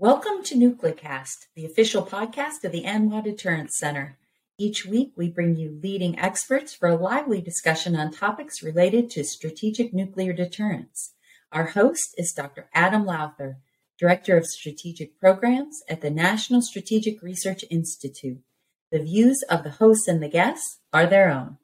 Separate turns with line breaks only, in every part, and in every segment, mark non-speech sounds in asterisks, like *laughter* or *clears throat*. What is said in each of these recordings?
Welcome to Nuclecast, the official podcast of the ANWA Deterrence Center. Each week, we bring you leading experts for a lively discussion on topics related to strategic nuclear deterrence. Our host is Dr. Adam Lowther, Director of Strategic Programs at the National Strategic Research Institute. The views of the hosts and the guests are their own.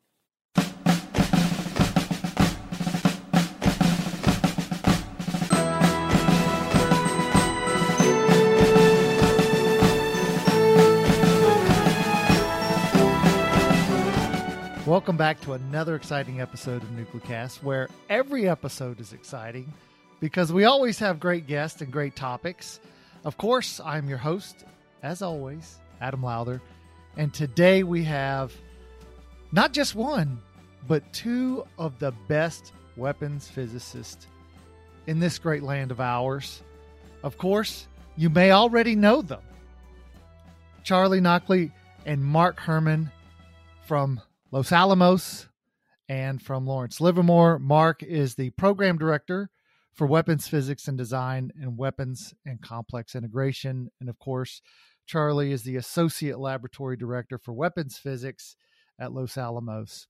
Welcome back to another exciting episode of Nuclecast, where every episode is exciting because we always have great guests and great topics. Of course, I'm your host, as always, Adam Lowther, and today we have not just one, but two of the best weapons physicists in this great land of ours. Of course, you may already know them Charlie Nakhleh and Mark Herrmann from Los Alamos and from Lawrence Livermore. Mark is the program director for weapons physics and design and weapons and complex integration. And of course, Charlie is the associate laboratory director for weapons physics at Los Alamos.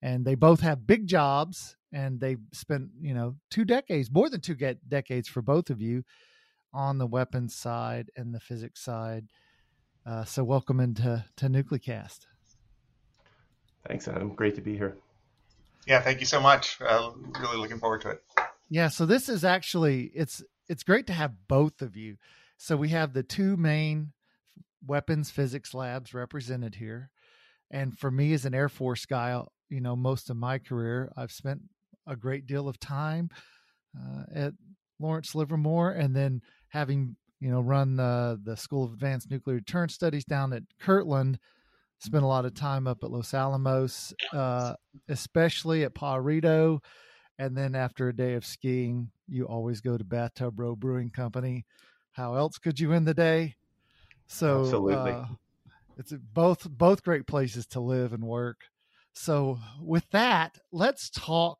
And they both have big jobs and they've spent, you know, two decades, more than two decades for both of you on the weapons side and the physics side. Uh, so welcome into to Nuclecast.
Thanks, Adam. Great to be here.
Yeah, thank you so much. Uh, really looking forward to it.
Yeah, so this is actually it's it's great to have both of you. So we have the two main weapons physics labs represented here. And for me as an Air Force guy, you know, most of my career, I've spent a great deal of time uh, at Lawrence Livermore and then having, you know, run the, the School of Advanced Nuclear Deterrence Studies down at Kirtland, spent a lot of time up at Los Alamos, uh, especially at Pajarito. And then after a day of skiing, you always go to Bathtub Row Brewing Company. How else could you end the day? So
absolutely, uh,
it's both both great places to live and work. So with that, let's talk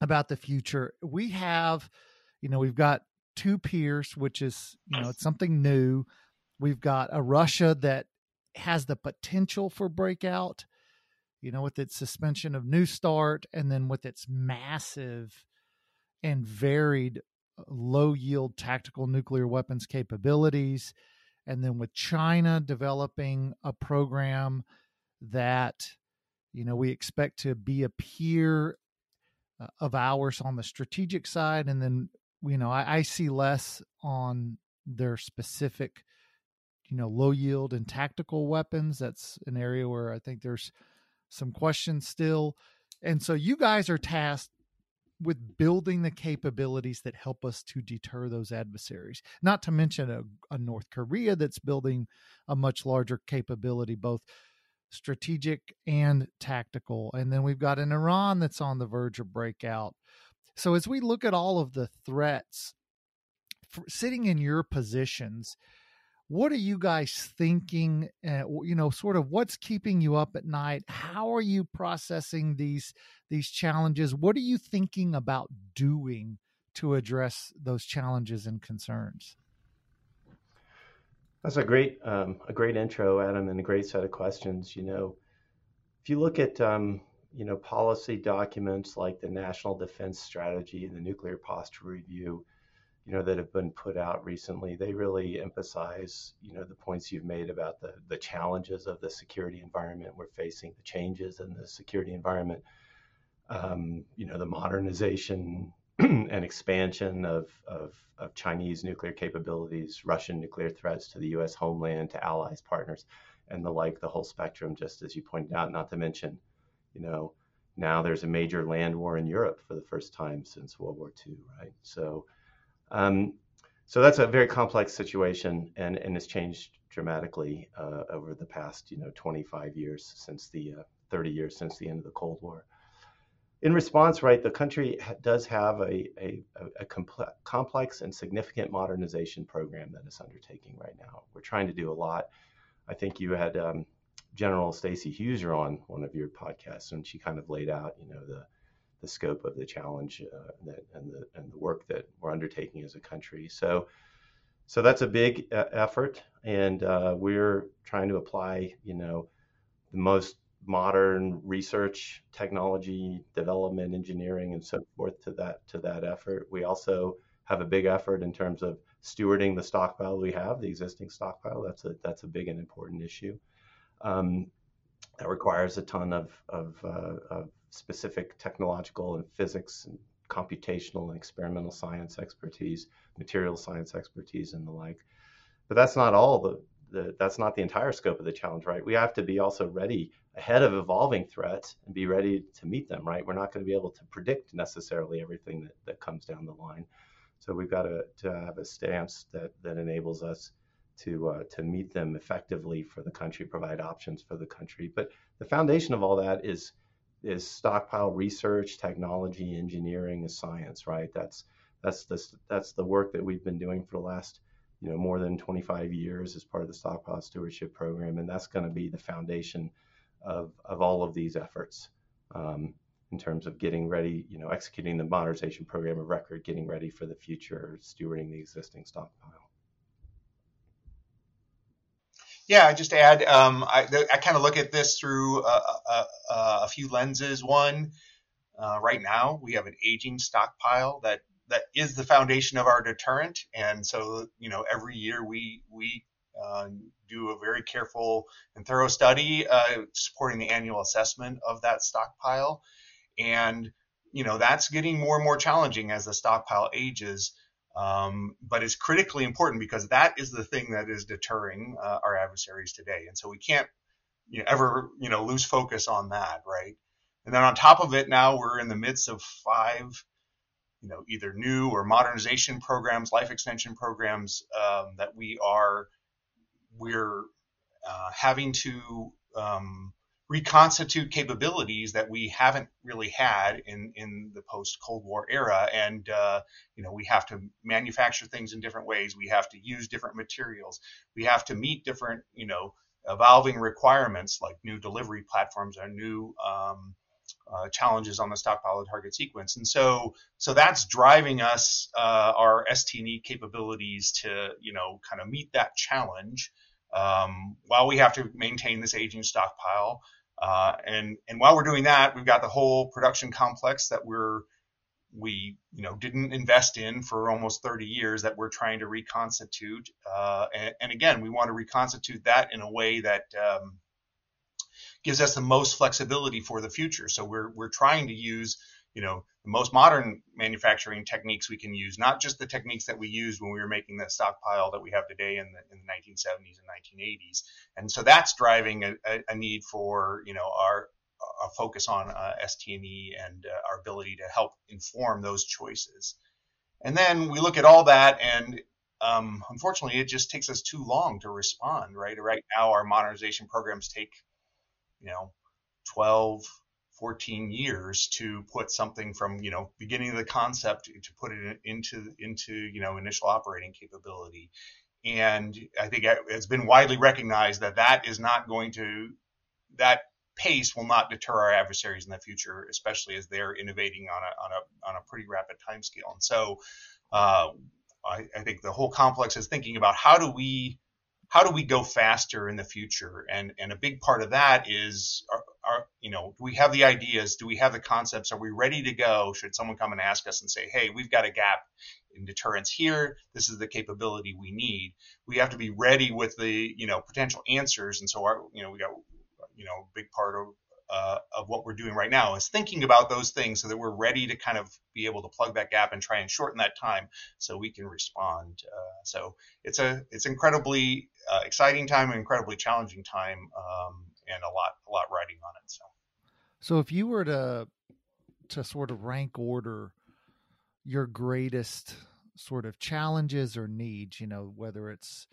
about the future. We have, you know, we've got two peers, which is you know it's something new. We've got a Russia that has the potential for breakout, you know, with its suspension of New START and then with its massive and varied uh, low yield tactical nuclear weapons capabilities. And then with China developing a program that, you know, we expect to be a peer uh, of ours on the strategic side. And then, you know, I, I see less on their specific you know low yield and tactical weapons that's an area where i think there's some questions still. And so you guys are tasked with building the capabilities that help us to deter those adversaries not to mention a, a north korea that's building a much larger capability both strategic and tactical. And then we've got an iran that's on the verge of breakout. So as we look at all of the threats sitting in your positions what are you guys thinking uh, you know sort of what's keeping you up at night? How are you processing these these challenges? What are you thinking about doing to address those challenges and concerns?
That's a great um, a great intro adam and a great set of questions you know. If you look at um, you know policy documents like the national defense strategy and the nuclear posture review you know, that have been put out recently, they really emphasize, you know, the points you've made about the, the challenges of the security environment we're facing, the changes in the security environment, um, you know, the modernization *clears throat* and expansion of, of, of, Chinese nuclear capabilities, Russian nuclear threats to the U.S. homeland, to allies, partners, and the like, the whole spectrum, just as you pointed out, not to mention, you know, now there's a major land war in Europe for the first time since World War II, right? So, um, so that's a very complex situation, and and has changed dramatically uh, over the past you know 25 years since the uh, 30 years since the end of the Cold War. In response, right, the country ha- does have a a, a comple- complex and significant modernization program that it's undertaking right now. We're trying to do a lot. I think you had um, General Stacy Hughes on one of your podcasts, and she kind of laid out, you know, the the scope of the challenge uh, that, and the and the work that we're undertaking as a country. So, so that's a big uh, effort, and uh, we're trying to apply, you know, the most modern research, technology, development, engineering, and so forth to that to that effort. We also have a big effort in terms of stewarding the stockpile we have, the existing stockpile. That's a that's a big and important issue. Um, that requires a ton of of, uh, of, specific technological and physics and computational and experimental science expertise, material science expertise, and the like. But that's not all the, the that's not the entire scope of the challenge, right? We have to be also ready ahead of evolving threats and be ready to meet them, right? We're not going to be able to predict necessarily everything that, that comes down the line. So we've got to, to have a stance that, that enables us to, uh, to meet them effectively for the country, provide options for the country. But the foundation of all that is, is stockpile research, technology, engineering, and science, right? That's, that's, the, that's the work that we've been doing for the last you know, more than 25 years as part of the stockpile stewardship program. And that's going to be the foundation of, of all of these efforts um, in terms of getting ready, you know, executing the modernization program of record, getting ready for the future, stewarding the existing stockpile.
Yeah, I just add, um, I, I kind of look at this through a, a, a few lenses. One, uh, right now we have an aging stockpile that that is the foundation of our deterrent, and so you know every year we we uh, do a very careful and thorough study uh, supporting the annual assessment of that stockpile. And, you know, that's getting more and more challenging as the stockpile ages. Um, but it's critically important because that is the thing that is deterring uh, our adversaries today. And so we can't you know, ever, you know, lose focus on that, right? And then on top of it, now we're in the midst of five, you know, either new or modernization programs, life extension programs um, that we are we're uh, having to um, reconstitute capabilities that we haven't really had in in the post Cold War era, and uh, you know we have to manufacture things in different ways. We have to use different materials. We have to meet different you know evolving requirements like new delivery platforms or new um, uh, challenges on the stockpile target sequence. And so, so that's driving us, uh, our ST&E capabilities to, you know, kind of meet that challenge um, while we have to maintain this aging stockpile. Uh, and, and while we're doing that, we've got the whole production complex that we're, we, you know, didn't invest in for almost 30 years that we're trying to reconstitute. Uh, and, and, again, we want to reconstitute that in a way that, um, gives us the most flexibility for the future. So we're we're trying to use you know the most modern manufacturing techniques we can use, not just the techniques that we used when we were making the stockpile that we have today in the, in the 1970s and 1980s. And so that's driving a, a need for you know our a focus on uh, ST&E and uh, our ability to help inform those choices. And then we look at all that, and um, unfortunately, it just takes us too long to respond. Right, right now, our modernization programs take you know 12 14 years to put something from you know beginning of the concept to put it into into you know initial operating capability. And i think it's been widely recognized that that is not going to that pace will not deter our adversaries in the future especially as they're innovating on a on a on a pretty rapid time scale and so uh, I, I think the whole complex is thinking about how do we how do we go faster in the future? And and a big part of that is, are, are, you know, do we have the ideas? Do we have the concepts? Are we ready to go? Should someone come and ask us and say, hey, we've got a gap in deterrence here. This is the capability we need. We have to be ready with the you know potential answers. And so our you know we got you know big part of uh, of what we're doing right now is thinking about those things so that we're ready to kind of be able to plug that gap and try and shorten that time so we can respond. Uh, so it's a it's incredibly uh, exciting time, incredibly challenging time, um, and a lot a lot riding on it. So,
so if you were to to sort of rank order your greatest sort of challenges or needs, you know, whether it's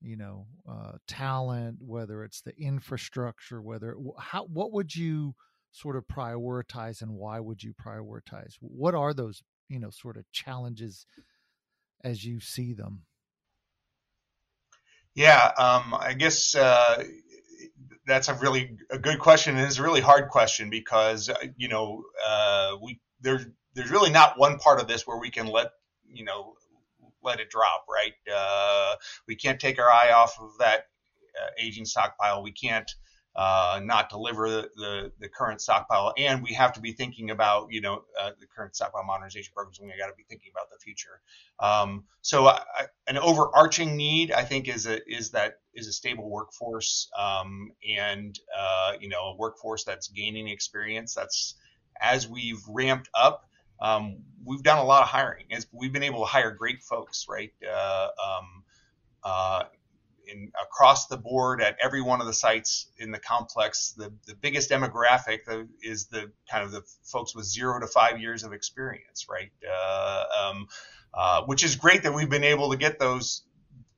you know uh, talent whether it's the infrastructure whether how what would you sort of prioritize and why would you prioritize? What are those you know sort of challenges as you see them?
Yeah um, i guess uh, that's a really a good question and it's a really hard question because uh, you know uh, we there's there's really not one part of this where we can let you know let it drop, right? Uh, we can't take our eye off of that uh, aging stockpile. We can't uh, not deliver the, the, the, current stockpile, and we have to be thinking about you know uh, the current stockpile modernization programs. We got to be thinking about the future. Um, so I, an overarching need, I think, is a is that is a stable workforce um, and uh, you know a workforce that's gaining experience. That's as we've ramped up. Um, we've done a lot of hiring. We've been able to hire great folks, right? Uh, um, uh, in across the board at every one of the sites in the complex. The, the biggest demographic is the kind of the folks with zero to five years of experience, right? Uh, um, uh, which is great that we've been able to get those,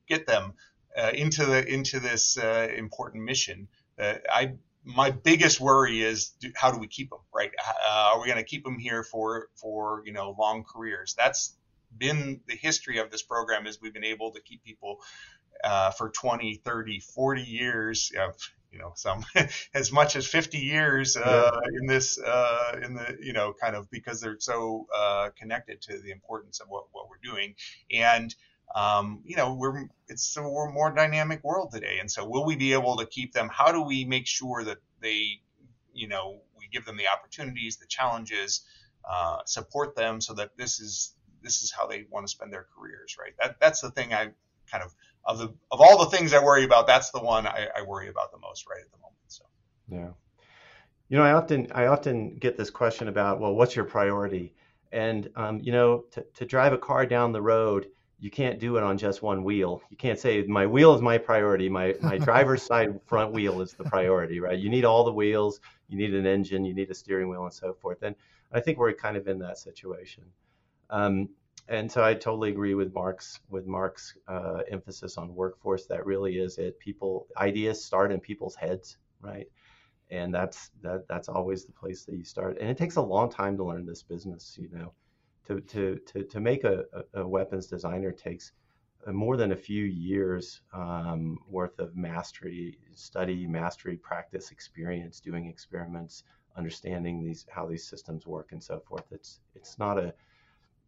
get them uh, into the into this uh, important mission. Uh, I my biggest worry is how do we keep them, right? Uh, are we going to keep them here for for you know long careers? That's been the history of this program is we've been able to keep people uh, for 20, 30, 40 years, uh, you know, some *laughs* as much as 50 years uh, in this, uh, in the, you know, kind of because they're so uh, connected to the importance of what, what we're doing. And, um, you know, we're, it's a more dynamic world today. And so will we be able to keep them? How do we make sure that they, you know, we give them the opportunities, the challenges, uh, support them so that this is, this is how they want to spend their careers, right? That, that's the thing I kind of of the of all the things I worry about, that's the one I, I worry about the most right at the moment. So
yeah, you know, I often I often get this question about, well, what's your priority? And um, you know, to, to drive a car down the road, you can't do it on just one wheel. You can't say my wheel is my priority. My my *laughs* driver's side front wheel is the priority, right? You need all the wheels. You need an engine. You need a steering wheel, and so forth. And I think we're kind of in that situation. Um, and so I totally agree with Mark's with Mark's uh, emphasis on workforce. That really is it. People ideas start in people's heads, right? And that's that that's always the place that you start. And it takes a long time to learn this business. You know, to to to to make a, a weapons designer takes uh, more than a few years um, worth of mastery, study, mastery, practice, experience, doing experiments, understanding these how these systems work, and so forth. It's it's not a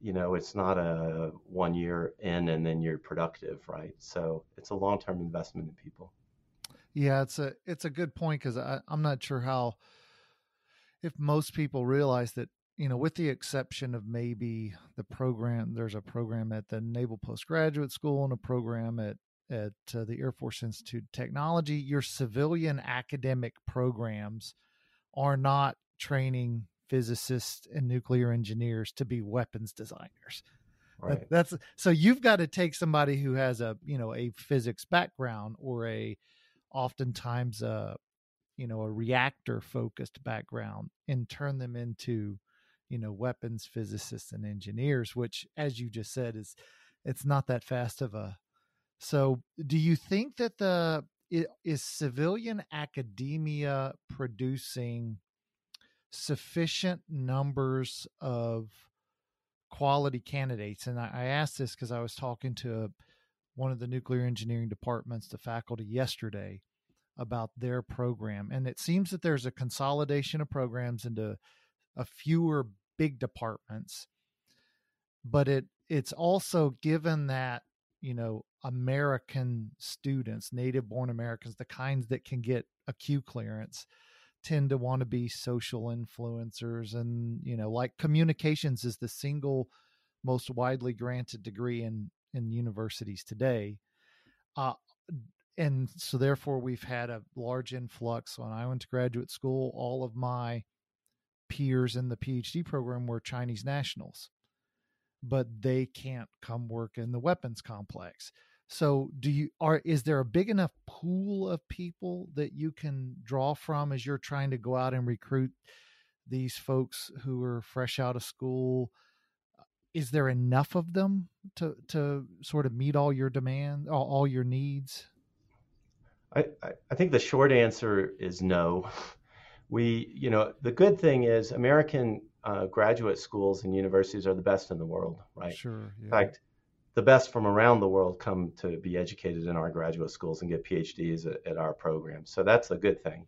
you know, it's not a one year in and then you're productive, right? So it's a long term investment in people.
Yeah, it's a it's a good point because I'm not sure how if most people realize that you know, with the exception of maybe the program, there's a program at the Naval Postgraduate School and a program at at uh, the Air Force Institute of Technology. Your civilian academic programs are not training physicists and nuclear engineers to be weapons designers. Right. That's so you've got to take somebody who has a you know a physics background or a oftentimes a you know a reactor focused background and turn them into you know weapons physicists and engineers which as you just said is it's not that fast of a so do you think that the is civilian academia producing sufficient numbers of quality candidates. And I, asked this because I was talking to one of the nuclear engineering departments, the faculty yesterday, about their program. And it seems that there's a consolidation of programs into a fewer big departments. But it it's also given that, you know, American students, native born Americans, the kinds that can get a Q clearance, tend to want to be social influencers and you know like communications is the single most widely granted degree in in universities today uh, and so therefore we've had a large influx when i went to graduate school all of my peers in the phd program were chinese nationals but they can't come work in the weapons complex so do you are is there a big enough pool of people that you can draw from as you're trying to go out and recruit these folks who are fresh out of school? Uh, is there enough of them to to sort of meet all your demand, all, all your needs?
I, I think the short answer is no. *laughs* We, you know, the good thing is American uh, graduate schools and universities are the best in the world, right?
Sure. Yeah.
In fact, the best from around the world come to be educated in our graduate schools and get PhDs at, at our programs. So that's a good thing.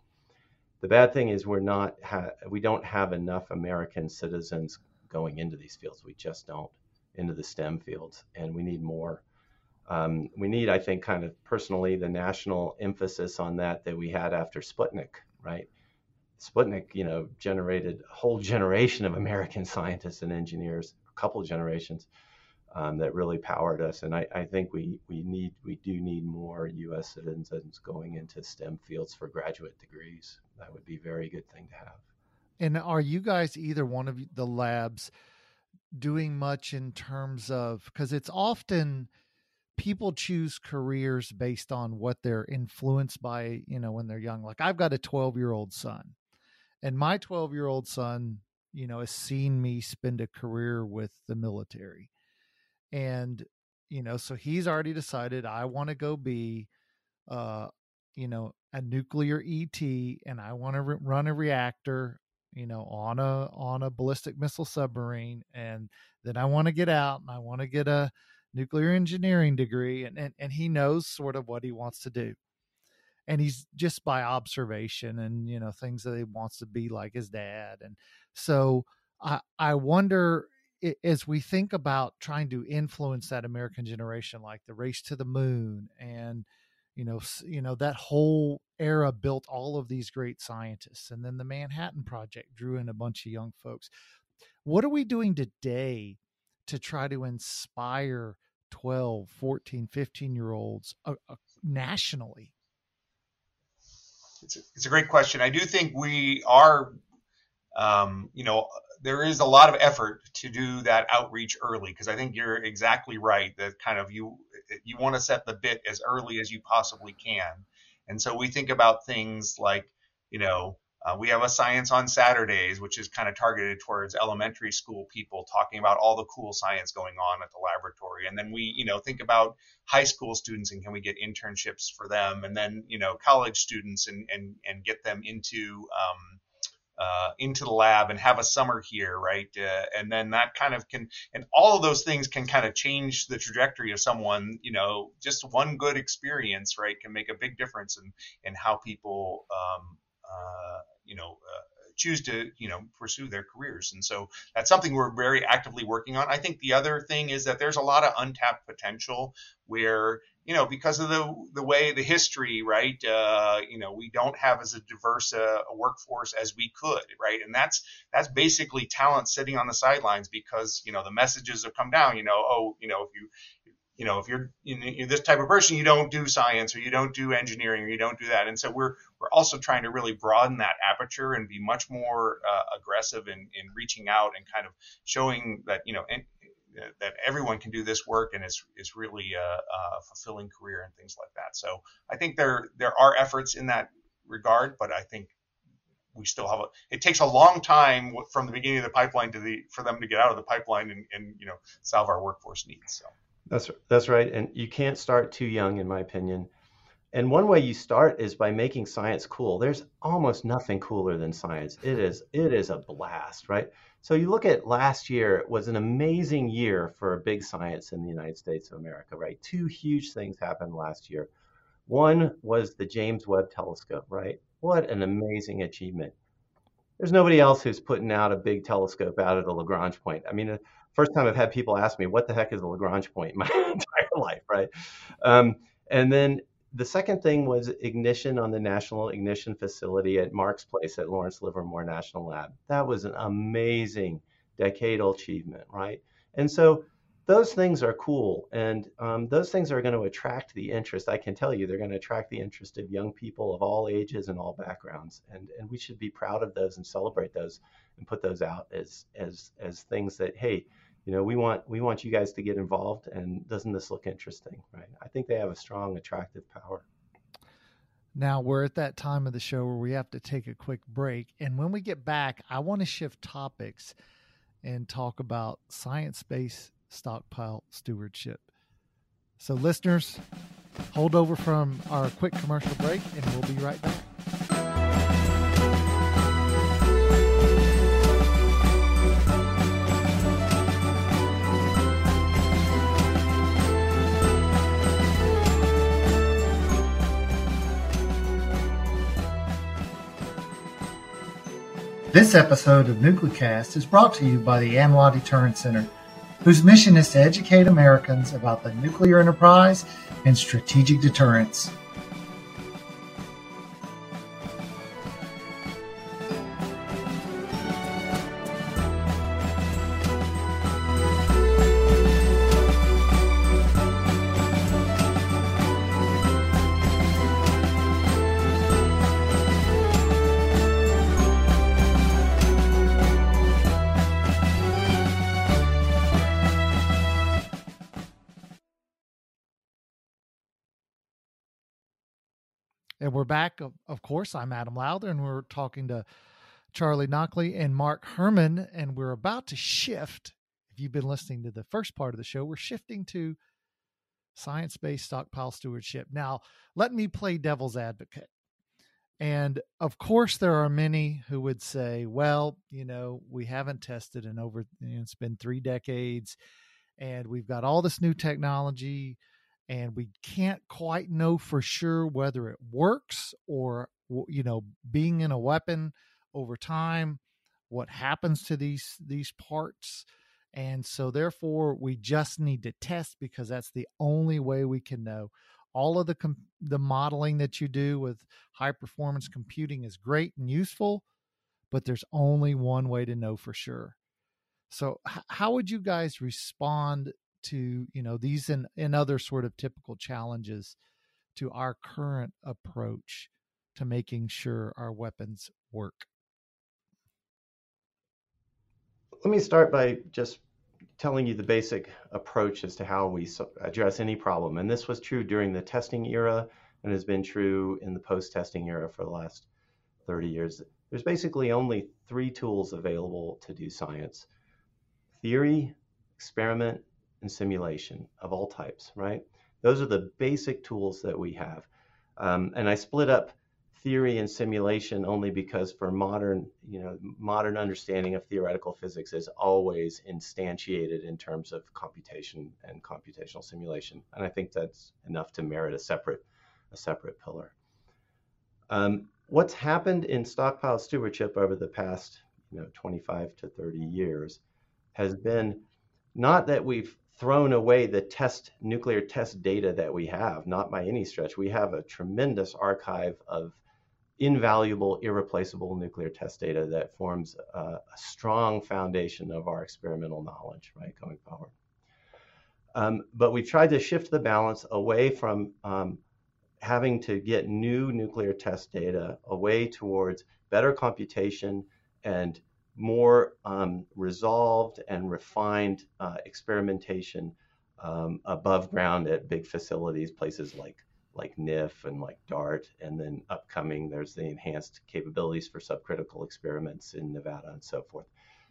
The bad thing is we're not ha- we don't have enough American citizens going into these fields. We just don't. into the STEM fields, and we need more. Um, we need, I think, kind of personally, the national emphasis on that that we had after Sputnik, right? Sputnik, you know, generated a whole generation of American *laughs* scientists and engineers, a couple generations um, that really powered us. And I, I, think we we need we do need more U.S. citizens going into STEM fields for graduate degrees. That would be a very good thing to have.
And are you guys either one of the labs doing much in terms of because it's often people choose careers based on what they're influenced by, you know, when they're young. Like I've got a 12 year old son, and my 12 year old son, you know, has seen me spend a career with the military. And, you know, so he's already decided I want to go be, uh, you know, a nuclear ET and I want to re- run a reactor you know on a on a ballistic missile submarine and then i want to get out and i want to get a nuclear engineering degree and, and and he knows sort of what he wants to do and he's just by observation and you know things that he wants to be like his dad and so i i wonder as we think about trying to influence that american generation like the race to the moon and you know you know that whole era built all of these great scientists and then the manhattan project drew in a bunch of young folks. What are we doing today to try to inspire 12 14 15 year olds uh, uh, nationally
it's a, it's a great question. I do think we are um, you know there is a lot of effort to do that outreach early because i think you're exactly right that kind of you you want to set the bit as early as you possibly can. And so we think about things like you know uh, we have a science on Saturdays, which is kind of targeted towards elementary school people, talking about all the cool science going on at the laboratory. And then we, you know, think about high school students and can we get internships for them, and then you know, college students and and and get them into um, uh, into the lab and have a summer here, right? Uh, and then that kind of can, and all of those things can kind of change the trajectory of someone. You know, just one good experience, right, can make a big difference in in how people, um, uh, you know. Uh, choose to you know pursue their careers and so that's something we're very actively working on i think the other thing is that there's a lot of untapped potential where you know, because of the the way the history, right? Uh, you know, we don't have as a diverse uh, a workforce as we could, right? And that's that's basically talent sitting on the sidelines because you know the messages have come down. You know, oh, you know, if you you know if you're, you're this type of person, you don't do science or you don't do engineering or you don't do that. And so we're we're also trying to really broaden that aperture and be much more uh, aggressive in in reaching out and kind of showing that you know. And, that everyone can do this work and it's is really a, a, fulfilling career and things like that. So I think there there are efforts in that regard, but I think we still have a. It takes a long time from the beginning of the pipeline to the for them to get out of the pipeline and, and you know solve our workforce needs. So
that's that's right, and you can't start too young, in my opinion. And one way you start is by making science cool. There's almost nothing cooler than science. It is it is a blast, right? So you look at last year, it was an amazing year for big science in the United States of America, right? Two huge things happened last year. One was the James Webb Telescope, right? What an amazing achievement. There's nobody else who's putting out a big telescope out at a Lagrange point. I mean, the first time I've had people ask me, what the heck is a Lagrange point in *laughs* my entire life, right? Um, and then the second thing was ignition on the National Ignition Facility at Mark's Place at Lawrence Livermore National Lab. That was an amazing decadal achievement, right? And so those things are cool, and um, those things are going to attract the interest. I can tell you, they're going to attract the interest of young people of all ages and all backgrounds, and and we should be proud of those and celebrate those and put those out as as as things that hey, you know, we want we want you guys to get involved. And doesn't this look interesting? Right? I think they have a strong, attractive power.
Now we're at that time of the show where we have to take a quick break, and when we get back, I want to shift topics and talk about science-based stockpile stewardship. So, listeners, hold over from our quick commercial break, and we'll be right back. This episode of Nuclecast is brought to you by the ANWA Deterrence Center. Whose mission is to educate Americans about the nuclear enterprise and strategic deterrence. We're back. Of course, I'm Adam Lowther, and we're talking to Charlie Nakhleh and Mark Herrmann, and we're about to shift. If you've been listening to the first part of the show, we're shifting to science based stockpile stewardship. Now, let me play devil's advocate. And of course, there are many who would say, well, you know, we haven't tested in over, it's been three decades, and we've got all this new technology and we can't quite know for sure whether it works or you know being in a weapon over time what happens to these these parts and so therefore we just need to test because that's the only way we can know. All of the com- the modeling that you do with high performance computing is great and useful but there's only one way to know for sure. So h- how would you guys respond to you know these and, and other sort of typical challenges to our current approach to making sure our weapons work.
Let me start by just telling you the basic approach as to how we address any problem and this was true during the testing era and has been true in the post-testing era for the last 30 years. There's basically only three tools available to do science. Theory experiment and simulation of all types, right? Those are the basic tools that we have. Um, and I split up theory and simulation only because for modern, you know, modern understanding of theoretical physics is always instantiated in terms of computation and computational simulation. And I think that's enough to merit a separate, a separate pillar. Um, what's happened in stockpile stewardship over the past, you know, 25 to 30 years has been not that we've thrown away the test nuclear test data that we have, not by any stretch. We have a tremendous archive of invaluable, irreplaceable nuclear test data that forms a, a strong foundation of our experimental knowledge, right, going forward. Um, but we've tried to shift the balance away from um, having to get new nuclear test data away towards better computation and more um, resolved and refined uh, experimentation um, above ground at big facilities, places like like NIF and like DARHT, and then upcoming there's the enhanced capabilities for subcritical experiments in Nevada and so forth.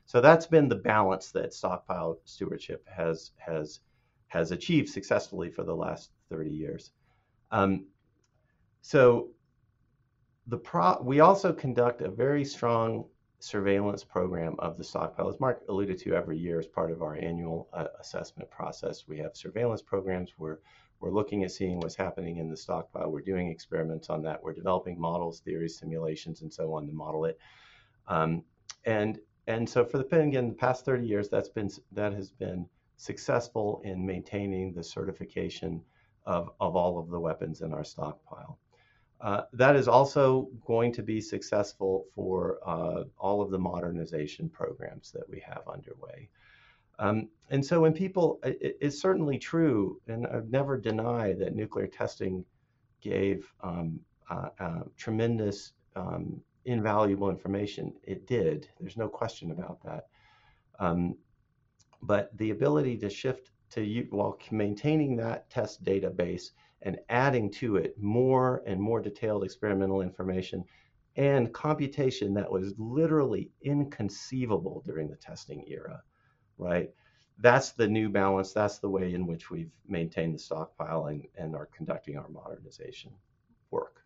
So that's been the balance that stockpile stewardship has has has achieved successfully for the last 30 years. Um, so the pro- we also conduct a very strong surveillance program of the stockpile. As Mark alluded to, every year as part of our annual uh, assessment process, we have surveillance programs where we're looking at seeing what's happening in the stockpile. We're doing experiments on that. We're developing models, theories, simulations, and so on to model it. Um, and and so for the again, the past 30 years, that's been that has been successful in maintaining the certification of, of all of the weapons in our stockpile. Uh, that is also going to be successful for uh, all of the modernization programs that we have underway. Um, and so when people, it, it's certainly true, and I've never denied that nuclear testing gave um, uh, uh, tremendous um, invaluable information. It did. There's no question about that. Um, but the ability to shift to while maintaining that test database and adding to it more and more detailed experimental information and computation that was literally inconceivable during the testing era, right? That's the new balance. That's the way in which we've maintained the stockpile and, and are conducting our modernization work.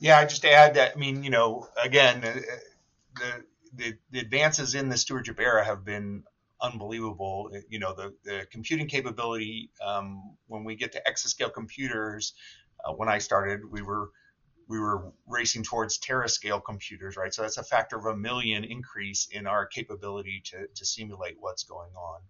Yeah, I just add that. I mean, you know, again, the, the, the advances in the stewardship era have been unbelievable. You know, the, the computing capability, um, when we get to exascale computers, uh, when I started, we were we were racing towards terascale computers, right? So that's a factor of a million increase in our capability to, to simulate what's going on.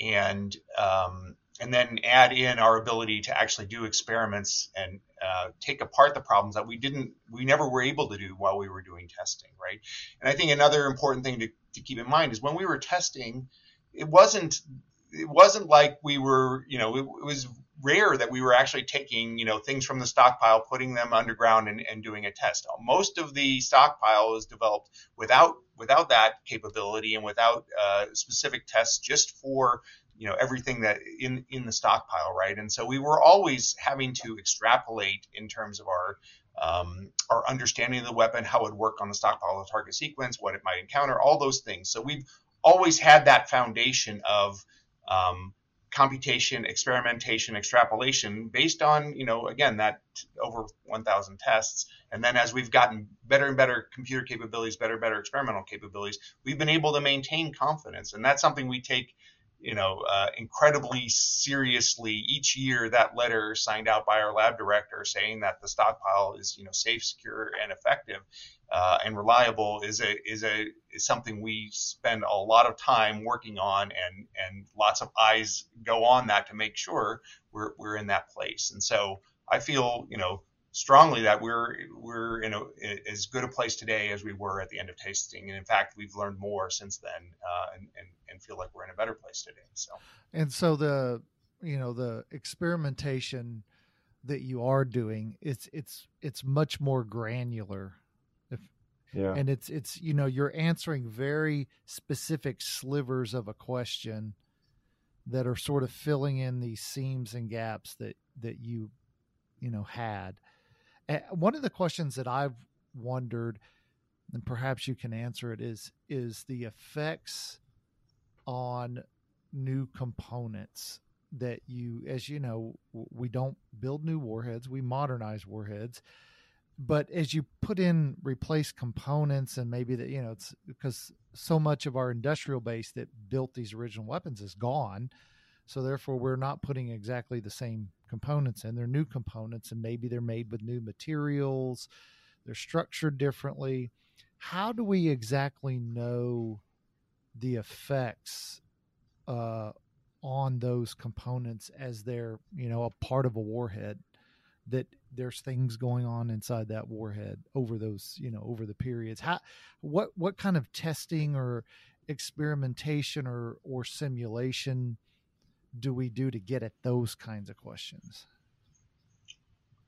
And um, and then add in our ability to actually do experiments and uh, take apart the problems that we didn't we never were able to do while we were doing testing right? And i think another important thing to, to keep in mind is when we were testing it wasn't it wasn't like we were you know it, it was rare that we were actually taking you know things from the stockpile putting them underground and, and doing a test. Most of the stockpile was developed without without that capability and without uh, specific tests just for you know everything that in in the stockpile right and so we were always having to extrapolate in terms of our um, our understanding of the weapon how it would work on the stockpile the target sequence what it might encounter all those things so we've always had that foundation of um, computation, experimentation, extrapolation based on, you know, again, that over 1,000 tests. And then as we've gotten better and better computer capabilities, better and better experimental capabilities, we've been able to maintain confidence. And that's something we take you know, uh, incredibly seriously each year. That letter signed out by our lab director saying that the stockpile is, you know, safe, secure, and effective uh, and reliable is a is a is something we spend a lot of time working on, and and lots of eyes go on that to make sure we're we're in that place. And so I feel, you know, strongly that we're we're in a, as good a place today as we were at the end of tasting, and in fact, we've learned more since then, uh, and, and feel like we're in a better place today. So,
and so the you know the experimentation that you are doing, it's it's it's much more granular. If, yeah. And it's it's you know you're answering very specific slivers of a question that are sort of filling in these seams and gaps that that you you know had one of the questions that I've wondered, and perhaps you can answer it, is is the effects on new components that you, as you know, we don't build new warheads, we modernize warheads. But as you put in replace components and maybe that, you know, it's because so much of our industrial base that built these original weapons is gone. So therefore, we're not putting exactly the same components in. They're new components, and maybe they're made with new materials. They're structured differently. How do we exactly know the effects uh, on those components as they're, you know, a part of a warhead? That there's things going on inside that warhead over those, you know, over the periods. How, what, what kind of testing or experimentation or or simulation do we do to get at those kinds of questions?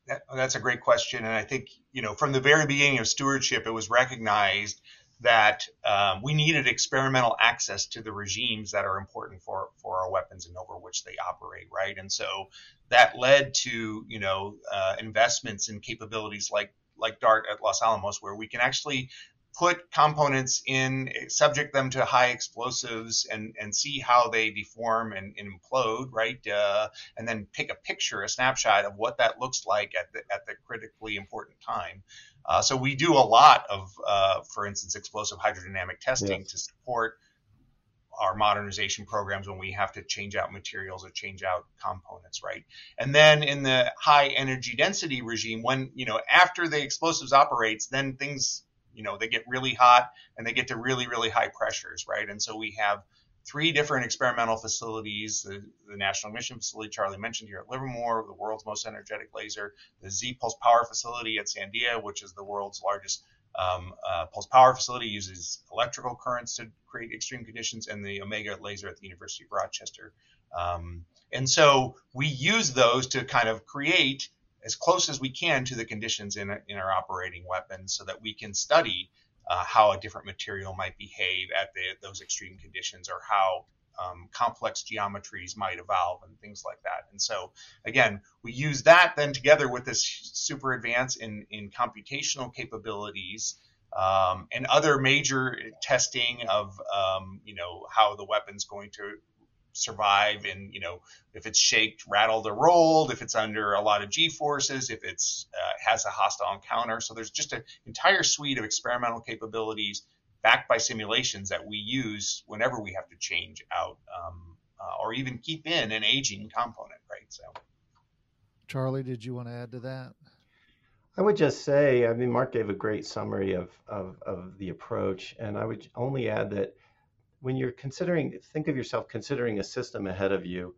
That, that's a great question, and I think you know from the very beginning of stewardship, it was recognized that um, we needed experimental access to the regimes that are important for for our weapons and over which they operate, right? And so that led to you know uh, investments in capabilities like like DARHT at Los Alamos, where we can actually put components in, subject them to high explosives, and and see how they deform and, and implode, right? Uh, and then take a picture, a snapshot of what that looks like at the at the critically important time. Uh, so we do a lot of, uh, for instance, explosive hydrodynamic testing yes. to support our modernization programs when we have to change out materials or change out components, right? And then in the high energy density regime, when you know after the explosives operates, then things you know they get really hot and they get to really really high pressures right and so we have three different experimental facilities the, the national ignition facility charlie mentioned here at livermore the world's most energetic laser the z pulse power facility at sandia which is the world's largest um, uh, pulse power facility uses electrical currents to create extreme conditions and the omega laser at the university of rochester. Um, and so we use those to kind of create as close as we can to the conditions in, in our operating weapons so that we can study uh, how a different material might behave at the, those extreme conditions or how um, complex geometries might evolve and things like that. And so, again, we use that then together with this super advance in, in computational capabilities um, and other major testing of, um, you know, how the weapon's going to survive and you know if it's shaped rattled or rolled if it's under a lot of g forces if it's uh, has a hostile encounter. So there's just an entire suite of experimental capabilities backed by simulations that we use whenever we have to change out um, uh, or even keep in an aging component right? So.
Charlie did you want to add to that?
I would just say, I mean, Mark gave a great summary of, of, of the approach, and I would only add that when you're considering, think of yourself considering a system ahead of you,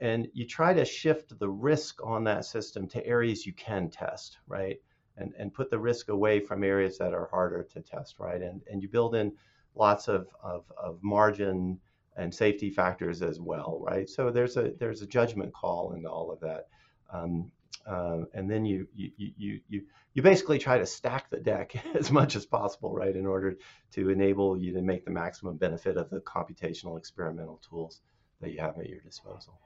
and you try to shift the risk on that system to areas you can test, right? And, and put the risk away from areas that are harder to test, right? And, and you build in lots of, of, of margin and safety factors as well, right? So there's a there's a judgment call in all of that. Um, uh, and then you, you you you you basically try to stack the deck *laughs* as much as possible, right, in order to enable you to make the maximum benefit of the computational experimental tools that you have at your disposal.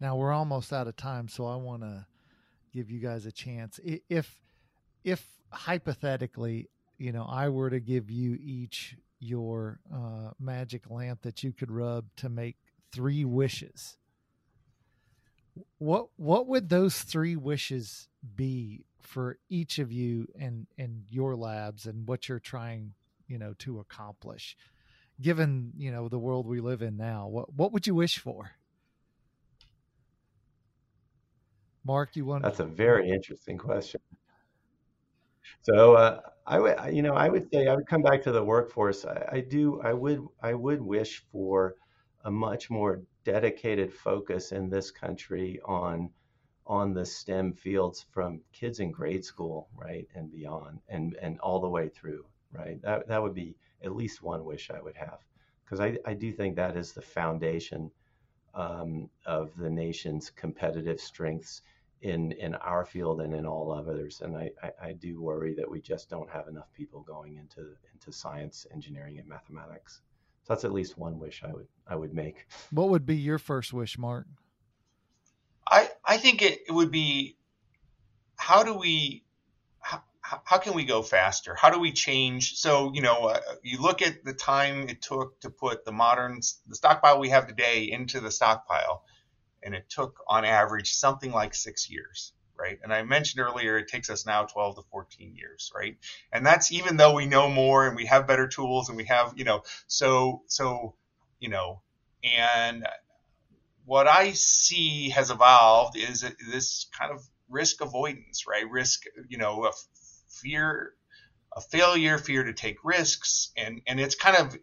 Now we're almost out of time, so I want to give you guys a chance. If if hypothetically, you know, I were to give you each your uh, magic lamp that you could rub to make three wishes, what what would those three wishes be for each of you and and your labs and what you're trying you know to accomplish? Given you know the world we live in now what what would you wish for? Mark you want
that's a very interesting question. So uh, i would you know i would say i would come back to the workforce. I, I do i would i would wish for a much more dedicated focus in this country on on the STEM fields from kids in grade school, right, and beyond, and and all the way through, right. That that would be at least one wish I would have, because I I do think that is the foundation um, of the nation's competitive strengths in in our field and in all others. And I, I, I do worry that we just don't have enough people going into into science, engineering, and mathematics that's at least one wish I would I would make.
What would be your first wish, Mark?
I I think it, it would be how do we how, how can we go faster? How do we change? So you know, uh, you look at the time it took to put the modern the stockpile we have today into the stockpile, and it took on average something like six years right? And I mentioned earlier, it takes us now 12 to 14 years, right? And that's even though we know more and we have better tools and we have, you know, so, so, you know, and what I see has evolved is this kind of risk avoidance, right? Risk, you know, a fear, a failure, fear to take risks. And, and it's kind of,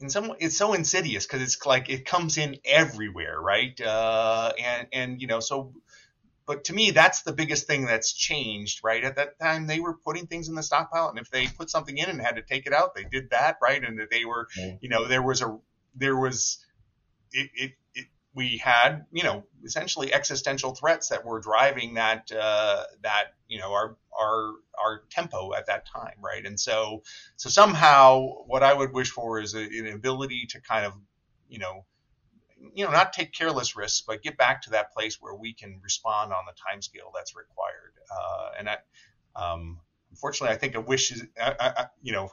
in some it's so insidious because it's like it comes in everywhere right uh, and and you know so but to me, that's the biggest thing that's changed, right? At that time, they were putting things in the stockpile, and if they put something in and had to take it out, they did that, right? And that they were, you know, there was a, there was, it, it, it, we had, you know, essentially existential threats that were driving that, uh, that, you know, our, our, our tempo at that time, right? And so, so somehow, what I would wish for is a, an ability to kind of, you know, you know, not take careless risks, but get back to that place where we can respond on the time scale that's required. Uh, and that, um, unfortunately, I think a wish is, I, I, you know,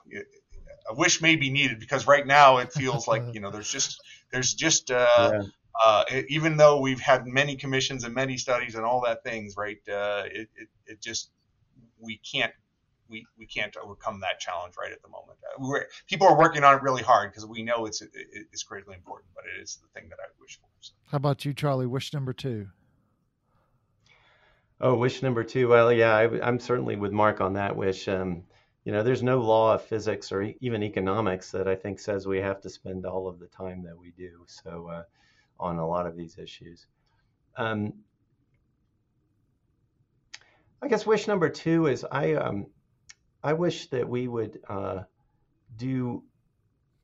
a wish may be needed because right now it feels like, *laughs* you know, there's just, there's just, uh, yeah. uh, even though we've had many commissions and many studies and all that things, right? Uh, it, it, it just, we can't we, we can't overcome that challenge right at the moment. Uh, people are working on it really hard because we know it's it's critically important, but it is the thing that I wish for. So.
How about you, Charlie? Wish number two.
Oh, wish number two. Well, yeah, I, am certainly with Mark on that wish. Um, you know, there's no law of physics or even economics that I think says we have to spend all of the time that we do. So, uh, on a lot of these issues. Um, I guess wish number two is I um, I wish that we would uh, do.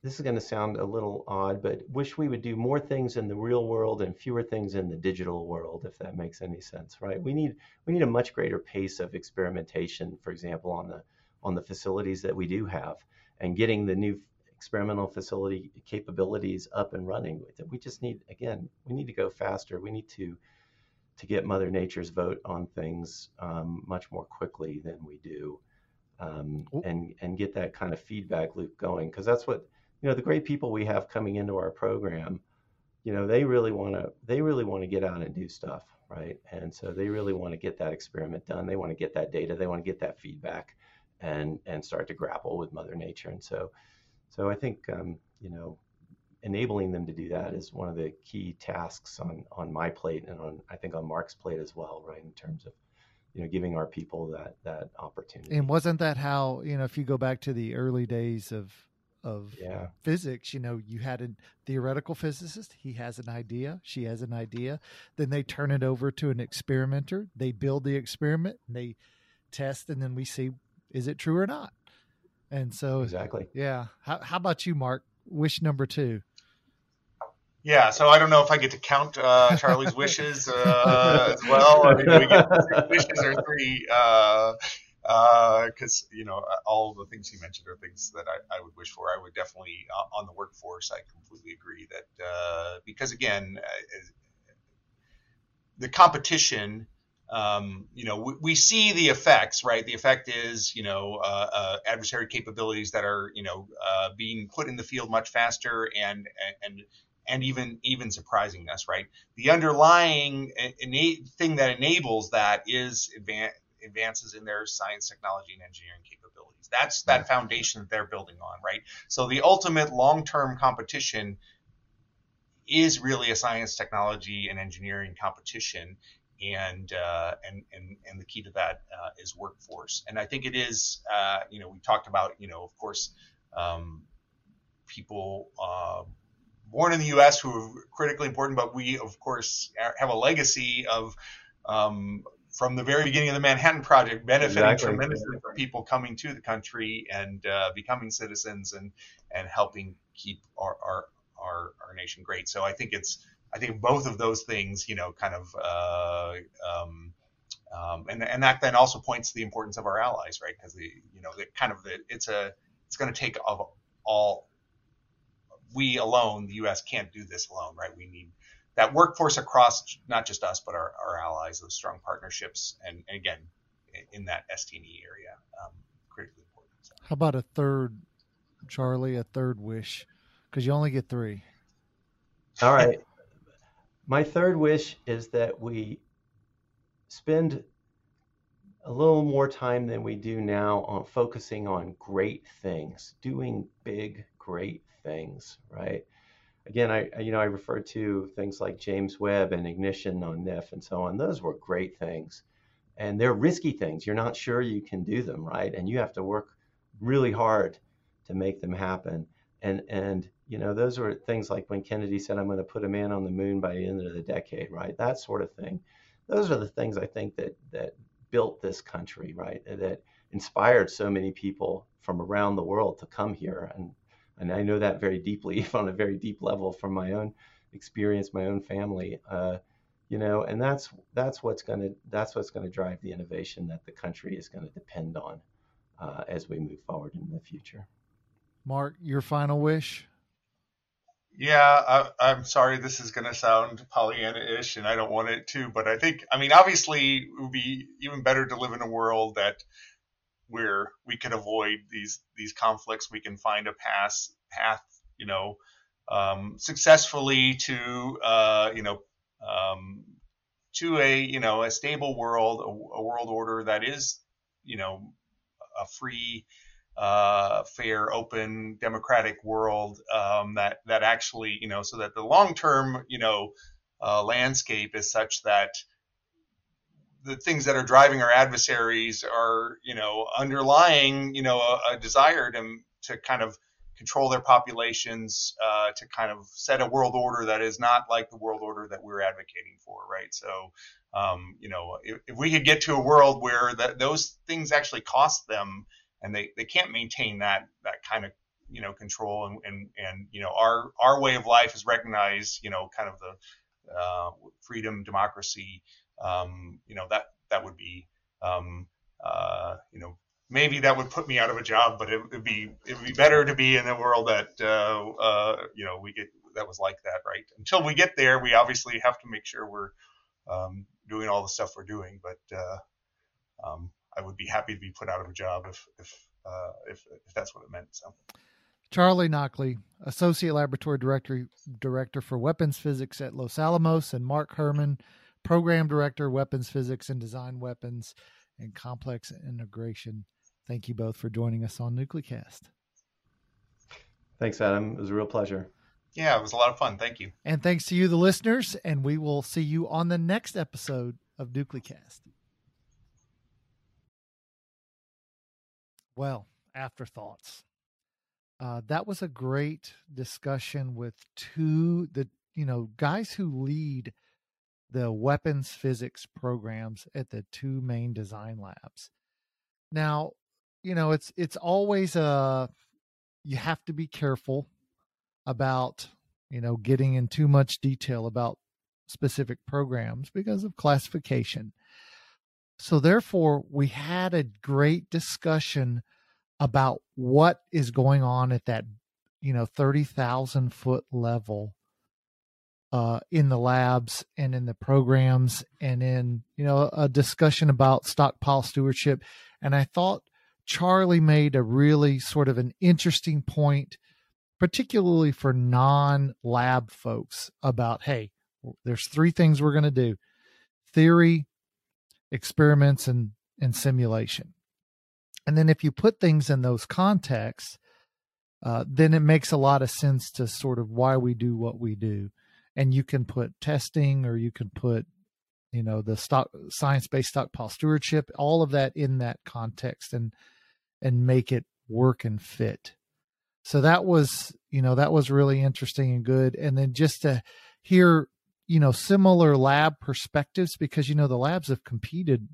This is going to sound a little odd, but wish we would do more things in the real world and fewer things in the digital world, if that makes any sense, right? We need we need a much greater pace of experimentation, for example, on the on the facilities that we do have, and getting the new experimental facility capabilities up and running. We just need again, we need to go faster. We need to to get Mother Nature's vote on things um, much more quickly than we do um, and and get that kind of feedback loop going. Because that's what you know the great people we have coming into our program you know they really want to they really want to get out and do stuff right? And so they really want to get that experiment done. They want to get that data. They want to get that feedback and and start to grapple with mother nature. And so so i think um, you know enabling them to do that is one of the key tasks on on my plate and on i think on mark's plate as well right in terms of you know, giving our people that that opportunity.
And wasn't that how you know if you go back to the early days of of
yeah.
physics, you know, you had a theoretical physicist, he has an idea, she has an idea, then they turn it over to an experimenter, they build the experiment, and they test, and then we see is it true or not. And so
exactly,
yeah. How how about you, Mark? Wish number two.
Yeah, so I don't know if I get to count uh, Charlie's wishes uh, as well. I mean, we get *laughs* wishes or three, because uh, you know all the things he mentioned are things that I, I would wish for. I would definitely uh, on the workforce. I completely agree that uh, because again, uh, the competition. Um, you know, we, we, see the effects, right? The effect is, you know, adversary capabilities that are, you know, being put in the field much faster and and and even even surprising us, right? The underlying innate thing that enables that is advan- advances in their science, technology, and engineering capabilities. That's that foundation that they're building on, right? So the ultimate long-term competition is really a science, technology, and engineering competition, and uh, and and and the key to that uh, is workforce. And I think it is, uh, you know, we talked about, you know, of course, um, people uh, born in the U.S. who are critically important, but we, of course, have a legacy of um, from the very beginning of the Manhattan Project, benefiting exactly. tremendously from people coming to the country and uh, becoming citizens and and helping keep our, our our our nation great. So I think it's I think both of those things, you know, kind of. Uh, um, um, and, and that then also points to the importance of our allies, right? Because the you know the kind of the it's a it's going to take of all we alone, the U.S. can't do this alone, right? We need that workforce across not just us, but our, our allies, those strong partnerships, and, and again, in that ST&E area, um, critically important. So.
How about a third, Charlie? A third wish, because you only get three.
All right. My third wish is that we spend a little more time than we do now on focusing on great things, doing big, great things, right? Again, I you know I refer to things like James Webb and ignition on NIF and so on. Those were great things, and they're risky things. You're not sure you can do them, right? And you have to work really hard to make them happen. And and you know those were things like when Kennedy said, "I'm going to put a man on the moon by the end of the decade," right? That sort of thing. Those are the things I think that that built this country, right? That inspired so many people from around the world to come here and and I know that very deeply *laughs* on a very deep level from my own experience, my own family. Uh, you know, and that's that's what's going to that's what's going to drive the innovation that the country is going to depend on uh, as we move forward in the future.
Mark, your final wish.
Yeah, I, am sorry. This is going to sound Pollyanna-ish, and I don't want it to. But I think, I mean, obviously, it would be even better to live in a world that where we can avoid these these conflicts. We can find a path path, you know, um, successfully to uh, you know um, to a you know a stable world, a, a, world order that is you know a free, uh, fair, open, democratic world um, that that actually you know so that the long term you know uh, landscape is such that the things that are driving our adversaries are, you know, underlying, you know, a, a desire to to kind of control their populations, uh, to kind of set a world order that is not like the world order that we're advocating for, right? So, um, you know, if, if, we could get to a world where that those things actually cost them, and they, they can't maintain that that kind of you know control, and, and and you know our our way of life is recognized, you know, kind of the uh, freedom, democracy um, you know that that would be um, uh, you know maybe that would put me out of a job, but it would be it would be better to be in a world that uh, uh, you know we get that was like that, right? Until we get there, we obviously have to make sure we're um, doing all the stuff we're doing. But uh, um, I would be happy to be put out of a job if if uh, if, if that's what it meant. So.
Charlie Nakhleh, Associate Laboratory Director Director for Weapons Physics at Los Alamos, and Mark Herrmann, Program Director, Weapons Physics and Design Weapons and Complex Integration. Thank you both for joining us on NucleCast.
Thanks, Adam. It was a real pleasure.
Yeah, it was a lot of fun. Thank you.
And thanks to you, the listeners. And we will see you on the next episode of NucleCast. Well, afterthoughts. Uh, that was a great discussion with two the you know guys who lead the weapons physics programs at the two main design labs. Now, you know it's it's always a uh, you have to be careful about you know getting in too much detail about specific programs because of classification. So therefore, we had a great discussion about what is going on at that you know 30,000 foot level uh, in the labs and in the programs and in you know a discussion about stockpile stewardship and i thought charlie made a really sort of an interesting point particularly for non-lab folks about hey there's three things we're going to do theory experiments and and simulation and then if you put things in those contexts, uh, then it makes a lot of sense to sort of why we do what we do. And you can put testing or you can put, you know, the stock science based stockpile stewardship, all of that in that context and and make it work and fit. So that was, you know, that was really interesting and good. And then just to hear, you know, similar lab perspectives because you know the labs have competed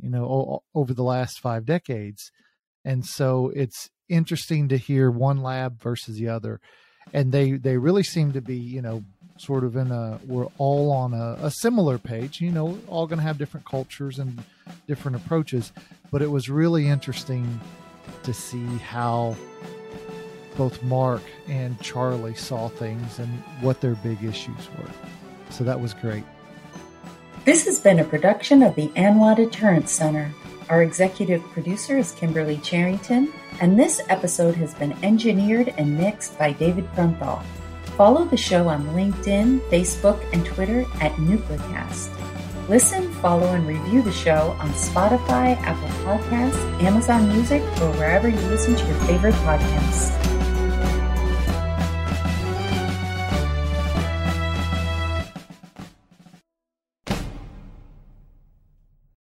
you know, o- over the last five decades. And so it's interesting to hear one lab versus the other. And they, they really seem to be, you know, sort of in a, we're all on a, a similar page, you know, all going to have different cultures and different approaches. But it was really interesting to see how both Mark and Charlie saw things and what their big issues were. So that was great.
This has been a production of the ANWA Deterrence Center. Our executive producer is Kimberly Charrington, and this episode has been engineered and mixed by David Krumthal. Follow the show on LinkedIn, Facebook, and Twitter at Nuclecast. Listen, follow, and review the show on Spotify, Apple Podcasts, Amazon Music, or wherever you listen to your favorite podcasts.